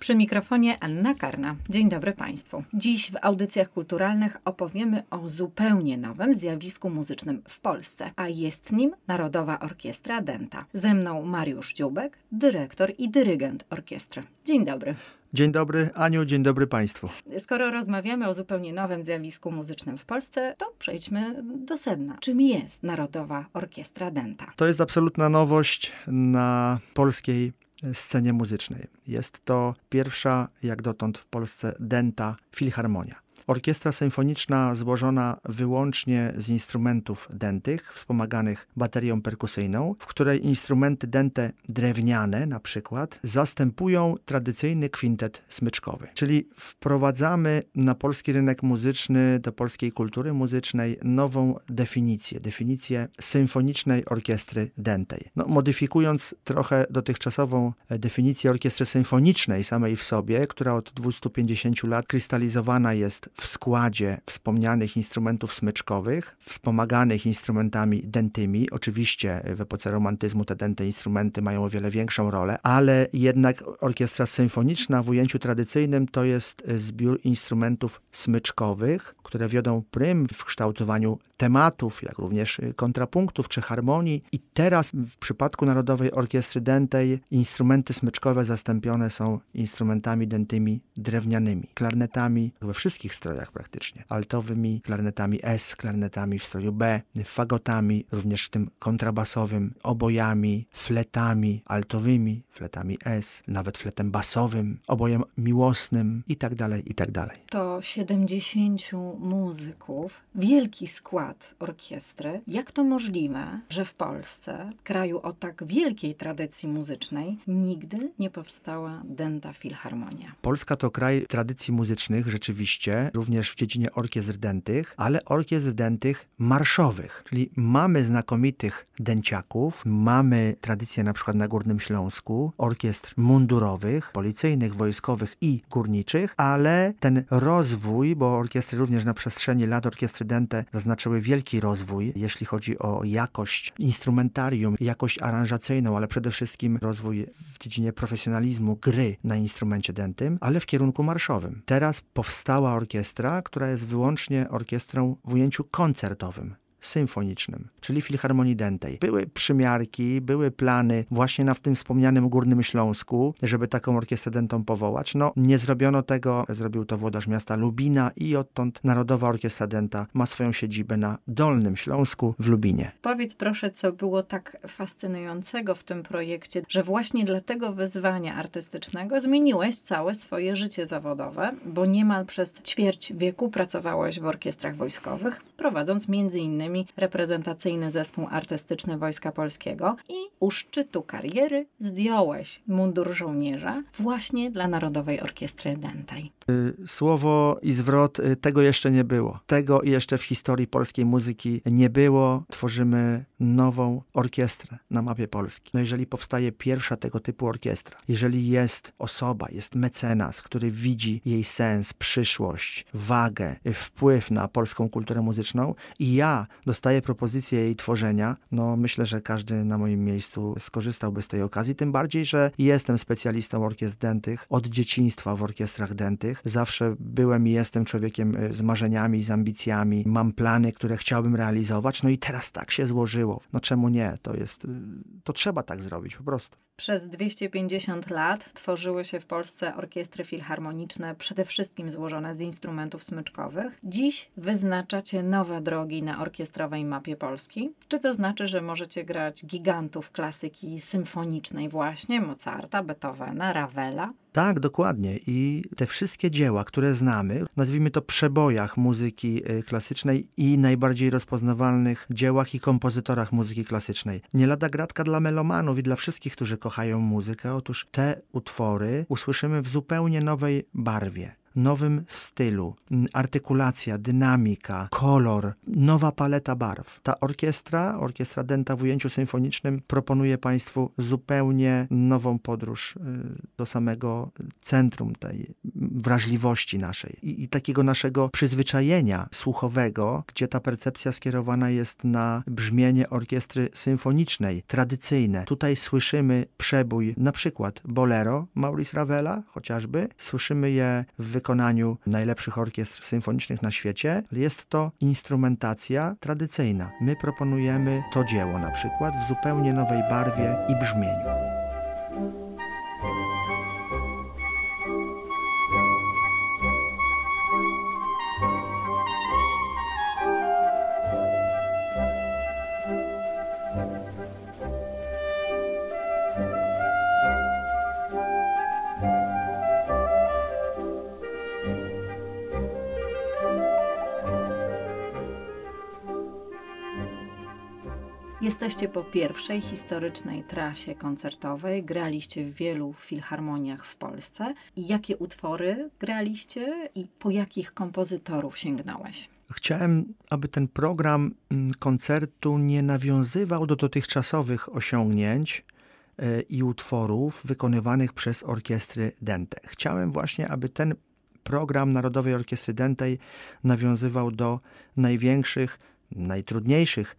Przy mikrofonie Anna Karna. Dzień dobry Państwu. Dziś w audycjach kulturalnych opowiemy o zupełnie nowym zjawisku muzycznym w Polsce, a jest nim Narodowa Orkiestra Denta. Ze mną Mariusz Dziubek, dyrektor i dyrygent orkiestry. Dzień dobry. Dzień dobry Aniu, dzień dobry Państwu. Skoro rozmawiamy o zupełnie nowym zjawisku muzycznym w Polsce, to przejdźmy do sedna. Czym jest Narodowa Orkiestra Denta? To jest absolutna nowość na polskiej scenie muzycznej. Jest to pierwsza jak dotąd w Polsce denta filharmonia. Orkiestra symfoniczna złożona wyłącznie z instrumentów dętych, wspomaganych baterią perkusyjną, w której instrumenty dęte drewniane na przykład zastępują tradycyjny kwintet smyczkowy. Czyli wprowadzamy na polski rynek muzyczny, do polskiej kultury muzycznej nową definicję, definicję symfonicznej orkiestry dętej. No, modyfikując trochę dotychczasową definicję orkiestry symfonicznej samej w sobie, która od 250 lat krystalizowana jest w składzie wspomnianych instrumentów smyczkowych, wspomaganych instrumentami dentymi. Oczywiście w epoce romantyzmu te dęte instrumenty mają o wiele większą rolę, ale jednak orkiestra symfoniczna w ujęciu tradycyjnym to jest zbiór instrumentów smyczkowych, które wiodą prym w kształtowaniu tematów, jak również kontrapunktów czy harmonii. I teraz w przypadku Narodowej Orkiestry Dętej instrumenty smyczkowe zastąpione są instrumentami dętymi drewnianymi, klarnetami we wszystkich strojach praktycznie, altowymi, klarnetami S, klarnetami w stroju B, fagotami, również tym kontrabasowym, obojami, fletami altowymi, fletami S, nawet fletem basowym, obojem miłosnym i tak dalej, i tak dalej. To 70 muzyków, wielki skład orkiestry. Jak to możliwe, że w Polsce, kraju o tak wielkiej tradycji muzycznej, nigdy nie powstała dęta filharmonia? Polska to kraj tradycji muzycznych, rzeczywiście, również w dziedzinie orkiestr dętych, ale orkiestr dętych marszowych, czyli mamy znakomitych dęciaków, mamy tradycję na przykład na Górnym Śląsku, orkiestr mundurowych, policyjnych, wojskowych i górniczych, ale ten rozwój, bo orkiestry również na przestrzeni lat orkiestry dęte zaznaczyły wielki rozwój, jeśli chodzi o jakość instrumentarium, jakość aranżacyjną, ale przede wszystkim rozwój w dziedzinie profesjonalizmu gry na instrumencie dętym, ale w kierunku marszowym. Teraz powstała orkiestra, która jest wyłącznie orkiestrą w ujęciu koncertowym symfonicznym, czyli Filharmonii Dętej. Były przymiarki, były plany właśnie na w tym wspomnianym Górnym Śląsku, żeby taką orkiestrę dętą powołać. No, nie zrobiono tego, zrobił to włodarz miasta Lubina i odtąd Narodowa Orkiestra Dęta ma swoją siedzibę na Dolnym Śląsku w Lubinie. Powiedz proszę, co było tak fascynującego w tym projekcie, że właśnie dla tego wyzwania artystycznego zmieniłeś całe swoje życie zawodowe, bo niemal przez ćwierć wieku pracowałeś w orkiestrach wojskowych, prowadząc między innymi reprezentacyjny zespół artystyczny Wojska Polskiego i u szczytu kariery zdjąłeś mundur żołnierza właśnie dla Narodowej Orkiestry Dętej. Słowo i zwrot tego jeszcze nie było. Tego jeszcze w historii polskiej muzyki nie było. Tworzymy nową orkiestrę na mapie Polski. No jeżeli powstaje pierwsza tego typu orkiestra, jeżeli jest osoba, jest mecenas, który widzi jej sens, przyszłość, wagę, wpływ na polską kulturę muzyczną i ja dostaję propozycję jej tworzenia, no myślę, że każdy na moim miejscu skorzystałby z tej okazji, tym bardziej, że jestem specjalistą orkiestr dętych od dzieciństwa w orkiestrach dętych. Zawsze byłem i jestem człowiekiem z marzeniami, z ambicjami. Mam plany, które chciałbym realizować, no i teraz tak się złożyło. No czemu nie? To jest, to trzeba tak zrobić po prostu. Przez 250 lat tworzyły się w Polsce orkiestry filharmoniczne, przede wszystkim złożone z instrumentów smyczkowych. Dziś wyznaczacie nowe drogi na orkiestrze mapie Polski? Czy to znaczy, że możecie grać gigantów klasyki symfonicznej właśnie, Mozarta, Beethovena, Ravela? Tak, dokładnie. I te wszystkie dzieła, które znamy, nazwijmy to przebojach muzyki klasycznej i najbardziej rozpoznawalnych dziełach i kompozytorach muzyki klasycznej. Nie lada gratka dla melomanów i dla wszystkich, którzy kochają muzykę. Otóż te utwory usłyszymy w zupełnie nowej barwie nowym stylu. Artykulacja, dynamika, kolor, nowa paleta barw. Ta orkiestra, orkiestra Denta w ujęciu symfonicznym proponuje Państwu zupełnie nową podróż y, do samego centrum tej wrażliwości naszej i, i takiego naszego przyzwyczajenia słuchowego, gdzie ta percepcja skierowana jest na brzmienie orkiestry symfonicznej, tradycyjne. Tutaj słyszymy przebój na przykład bolero Maurice Ravela chociażby. Słyszymy je w wykonaniu najlepszych orkiestr symfonicznych na świecie. Jest to instrumentacja tradycyjna. My proponujemy to dzieło na przykład w zupełnie nowej barwie i brzmieniu. Jesteście po pierwszej historycznej trasie koncertowej, graliście w wielu filharmoniach w Polsce. Jakie utwory graliście i po jakich kompozytorów sięgnąłeś? Chciałem, aby ten program mm, koncertu nie nawiązywał do dotychczasowych osiągnięć e, i utworów wykonywanych przez orkiestry Dente. Chciałem właśnie, aby ten program Narodowej Orkiestry Dentej nawiązywał do największych, najtrudniejszych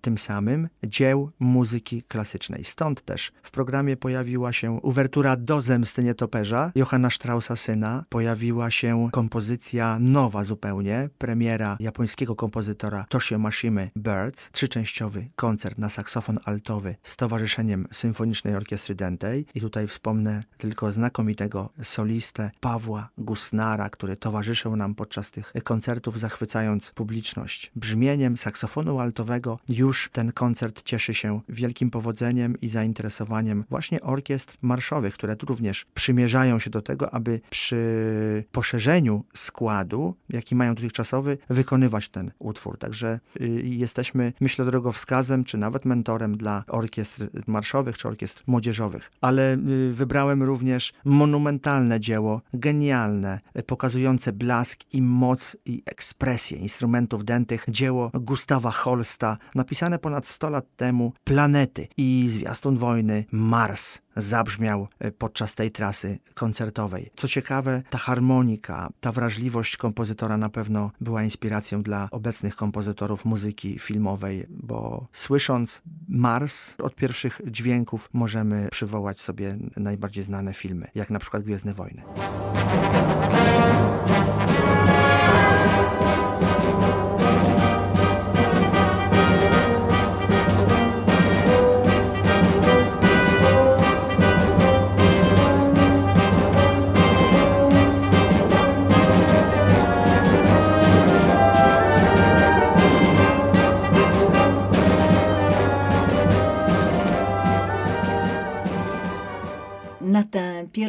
tym samym dzieł muzyki klasycznej. Stąd też w programie pojawiła się uwertura do Zemsty Nietoperza. Johanna Straussa syna, pojawiła się kompozycja nowa zupełnie, premiera japońskiego kompozytora Toshio Mashimy Birds, trzyczęściowy koncert na saksofon altowy z Towarzyszeniem Symfonicznej Orkiestry Dentej. I tutaj wspomnę tylko znakomitego solistę Pawła Gusnara, który towarzyszył nam podczas tych koncertów, zachwycając publiczność brzmieniem saksofonu altowego już ten koncert cieszy się wielkim powodzeniem i zainteresowaniem właśnie orkiestr marszowych, które tu również przymierzają się do tego, aby przy poszerzeniu składu, jaki mają dotychczasowy, wykonywać ten utwór. Także y, jesteśmy, myślę, drogowskazem, czy nawet mentorem dla orkiestr marszowych, czy orkiestr młodzieżowych. Ale y, wybrałem również monumentalne dzieło, genialne, pokazujące blask i moc i ekspresję instrumentów dętych, dzieło Gustawa Holsta, napisane ponad 100 lat temu Planety i zwiastun wojny Mars zabrzmiał e, podczas tej trasy koncertowej. Co ciekawe, ta harmonika, ta wrażliwość kompozytora na pewno była inspiracją dla obecnych kompozytorów muzyki filmowej, bo słysząc Mars od pierwszych dźwięków możemy przywołać sobie najbardziej znane filmy, jak na przykład Gwiezdne Wojny.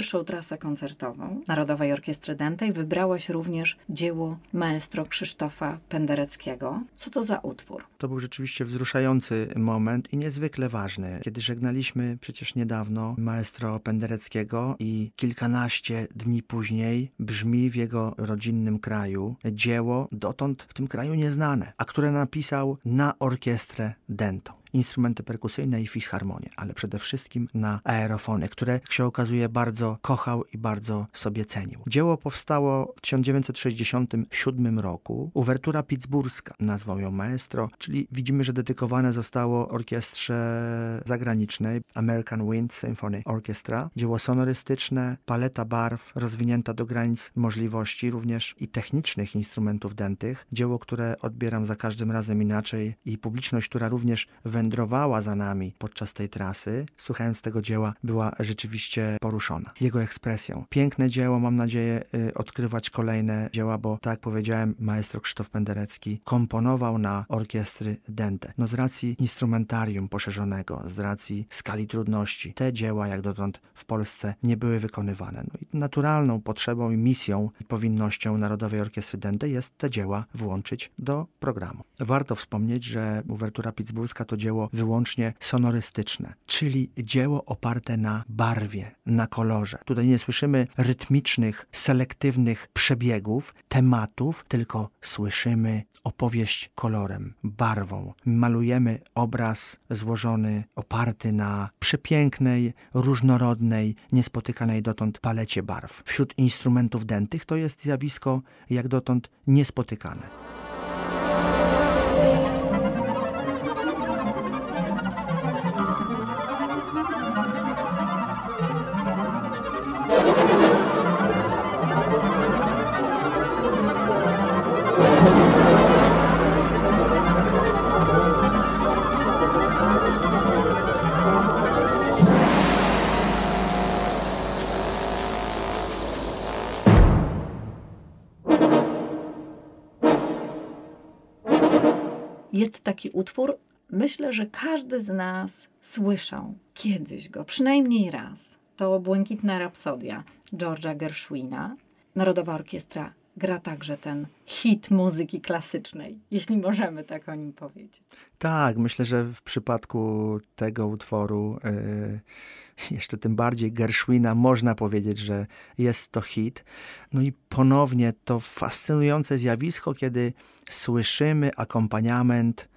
Pierwszą trasę koncertową Narodowej Orkiestry Dętej wybrałaś również dzieło maestro Krzysztofa Pendereckiego. Co to za utwór? To był rzeczywiście wzruszający moment i niezwykle ważny, kiedy żegnaliśmy przecież niedawno maestro Pendereckiego i kilkanaście dni później brzmi w jego rodzinnym kraju dzieło dotąd w tym kraju nieznane, a które napisał na orkiestrę dentą instrumenty perkusyjne i fisharmonię, ale przede wszystkim na aerofony, które, jak się okazuje, bardzo kochał i bardzo sobie cenił. Dzieło powstało w 1967 roku. Uwertura pittsburska, nazwał ją maestro, czyli widzimy, że dedykowane zostało orkiestrze zagranicznej American Wind Symphony Orchestra. Dzieło sonorystyczne, paleta barw rozwinięta do granic możliwości również i technicznych instrumentów dętych. Dzieło, które odbieram za każdym razem inaczej i publiczność, która również wędruje wędrowała za nami podczas tej trasy, słuchając tego dzieła, była rzeczywiście poruszona. Jego ekspresją. Piękne dzieło, mam nadzieję y, odkrywać kolejne dzieła, bo tak jak powiedziałem, maestro Krzysztof Penderecki komponował na orkiestry Dente. No z racji instrumentarium poszerzonego, z racji skali trudności, te dzieła jak dotąd w Polsce nie były wykonywane. No i naturalną potrzebą i misją i powinnością Narodowej Orkiestry Dente jest te dzieła włączyć do programu. Warto wspomnieć, że uwertura pittsburgska to dzieło dzieło wyłącznie sonorystyczne, czyli dzieło oparte na barwie, na kolorze. Tutaj nie słyszymy rytmicznych, selektywnych przebiegów, tematów, tylko słyszymy opowieść kolorem, barwą. Malujemy obraz złożony, oparty na przepięknej, różnorodnej, niespotykanej dotąd palecie barw. Wśród instrumentów dętych to jest zjawisko jak dotąd niespotykane. Jest taki utwór, myślę, że każdy z nas słyszał kiedyś go, przynajmniej raz. To Błękitna Rapsodia George'a Gershwina. Narodowa Orkiestra gra także ten hit muzyki klasycznej, jeśli możemy tak o nim powiedzieć. Tak, myślę, że w przypadku tego utworu, yy, jeszcze tym bardziej Gershwina, można powiedzieć, że jest to hit. No i ponownie to fascynujące zjawisko, kiedy słyszymy akompaniament,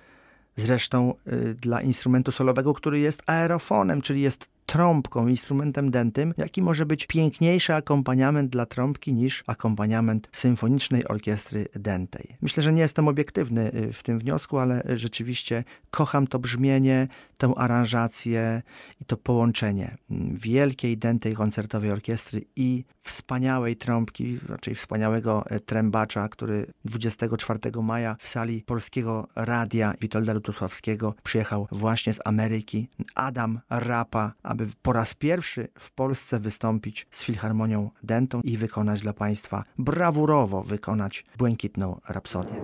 zresztą yy, dla instrumentu solowego, który jest aerofonem, czyli jest trąbką, instrumentem dętym, jaki może być piękniejszy akompaniament dla trąbki niż akompaniament symfonicznej orkiestry dętej. Myślę, że nie jestem obiektywny y, w tym wniosku, ale rzeczywiście kocham to brzmienie, tę aranżację i to połączenie wielkiej dętej koncertowej orkiestry i wspaniałej trąbki, raczej wspaniałego e, trębacza, który 24 maja w sali Polskiego Radia Witolda Lutosławskiego przyjechał właśnie z Ameryki. Adam Rapa, aby po raz pierwszy w Polsce wystąpić z Filharmonią Dentą i wykonać dla Państwa, brawurowo wykonać Błękitną Rapsodię.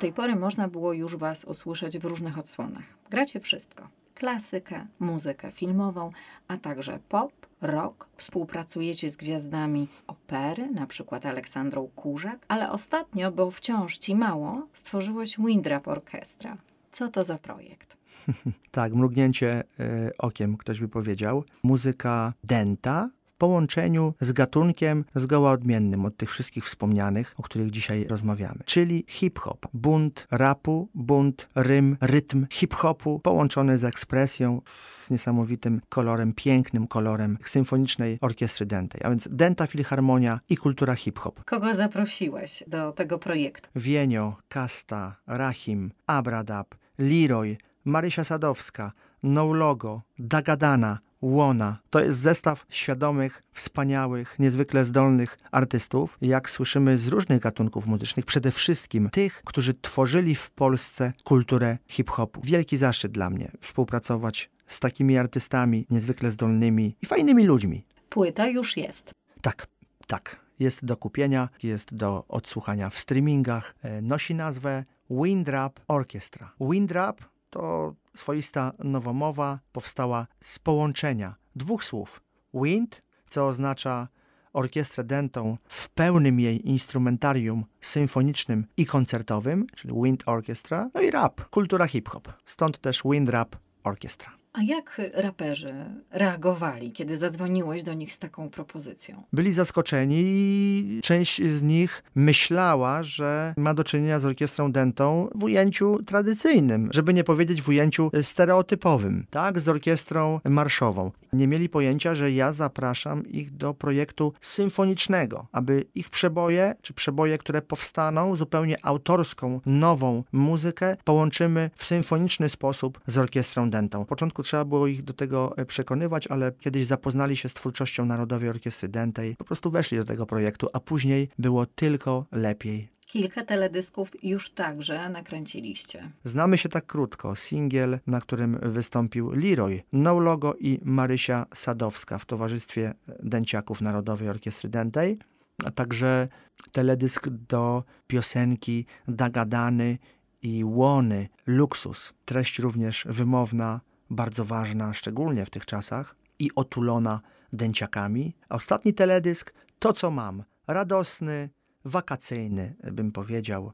Tej pory można było już Was usłyszeć w różnych odsłonach. Gracie wszystko. Klasykę, muzykę filmową, a także pop, rock. Współpracujecie z gwiazdami opery, na przykład Aleksandrą Kurzak, ale ostatnio, bo wciąż Ci mało, stworzyłeś Windrap Orchestra. Co to za projekt? tak, mrugnięcie y, okiem, ktoś by powiedział. Muzyka denta, połączeniu z gatunkiem zgoła odmiennym od tych wszystkich wspomnianych, o których dzisiaj rozmawiamy. Czyli hip-hop. Bunt rapu, bunt rym, rytm hip-hopu połączony z ekspresją, z niesamowitym kolorem, pięknym kolorem symfonicznej orkiestry dentej. A więc denta filharmonia i kultura hip-hop. Kogo zaprosiłeś do tego projektu? Wienio, Kasta, Rahim, Abradab, Leroy, Marysia Sadowska, No Logo, Dagadana, Łona. To jest zestaw świadomych, wspaniałych, niezwykle zdolnych artystów, jak słyszymy z różnych gatunków muzycznych, przede wszystkim tych, którzy tworzyli w Polsce kulturę hip-hopu. Wielki zaszczyt dla mnie współpracować z takimi artystami niezwykle zdolnymi i fajnymi ludźmi. Płyta już jest. Tak, tak. Jest do kupienia, jest do odsłuchania w streamingach. E, nosi nazwę Windrap Orchestra. Windrap to swoista nowomowa powstała z połączenia dwóch słów. Wind, co oznacza orkiestrę dentą w pełnym jej instrumentarium symfonicznym i koncertowym, czyli Wind Orchestra, no i rap, kultura hip-hop. Stąd też Wind Rap Orchestra. A jak raperzy reagowali, kiedy zadzwoniłeś do nich z taką propozycją? Byli zaskoczeni i część z nich myślała, że ma do czynienia z orkiestrą dentą w ujęciu tradycyjnym, żeby nie powiedzieć w ujęciu stereotypowym, tak, z orkiestrą marszową. Nie mieli pojęcia, że ja zapraszam ich do projektu symfonicznego, aby ich przeboje, czy przeboje, które powstaną, zupełnie autorską, nową muzykę połączymy w symfoniczny sposób z orkiestrą dentą. Początku początku trzeba było ich do tego e, przekonywać, ale kiedyś zapoznali się z twórczością Narodowej Orkiestry Dentej, po prostu weszli do tego projektu, a później było tylko lepiej. Kilka teledysków już także nakręciliście. Znamy się tak krótko. Singiel, na którym wystąpił Leroy, No Logo i Marysia Sadowska w towarzystwie Dęciaków Narodowej Orkiestry Dętej, a także teledysk do piosenki Dagadany i Łony, Luksus. Treść również wymowna, bardzo ważna, szczególnie w tych czasach, i otulona dęciakami. A ostatni teledysk To, co mam, radosny, wakacyjny, bym powiedział,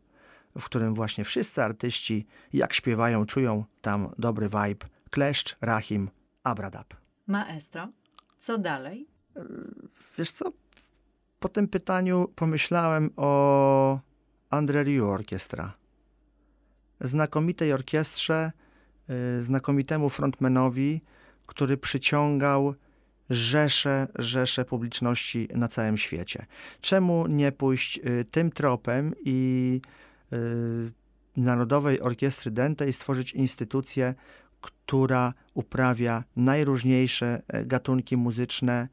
w którym właśnie wszyscy artyści, jak śpiewają, czują tam dobry vibe. Kleszcz, Rahim, Abradab. Maestro, co dalej? Wiesz co, po tym pytaniu pomyślałem o André Rieu Orkiestra. Znakomitej orkiestrze, znakomitemu frontmanowi, który przyciągał rzesze, rzesze publiczności na całym świecie. Czemu nie pójść y, tym tropem i y, Narodowej Orkiestry Dętej stworzyć instytucję, która uprawia najróżniejsze e, gatunki muzyczne,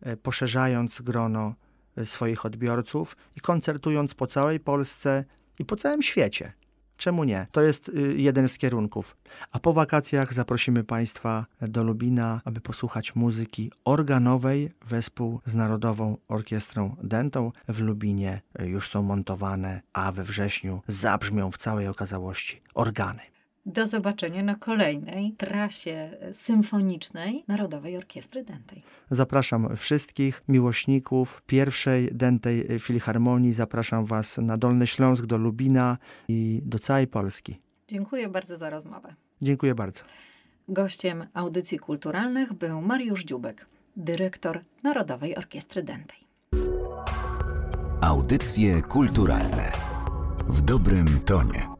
e, poszerzając grono e, swoich odbiorców i koncertując po całej Polsce i po całym świecie. Czemu nie? To jest y, jeden z kierunków. A po wakacjach zaprosimy Państwa do Lubina, aby posłuchać muzyki organowej wespół z Narodową Orkiestrą Dentą. W Lubinie już są montowane, a we wrześniu zabrzmią w całej okazałości organy. Do zobaczenia na kolejnej trasie symfonicznej Narodowej Orkiestry Dętej. Zapraszam wszystkich miłośników pierwszej Dętej Filharmonii. Zapraszam Was na Dolny Śląsk, do Lubina i do całej Polski. Dziękuję bardzo za rozmowę. Dziękuję bardzo. Gościem audycji kulturalnych był Mariusz Dziubek, dyrektor Narodowej Orkiestry Dętej. Audycje kulturalne w dobrym tonie.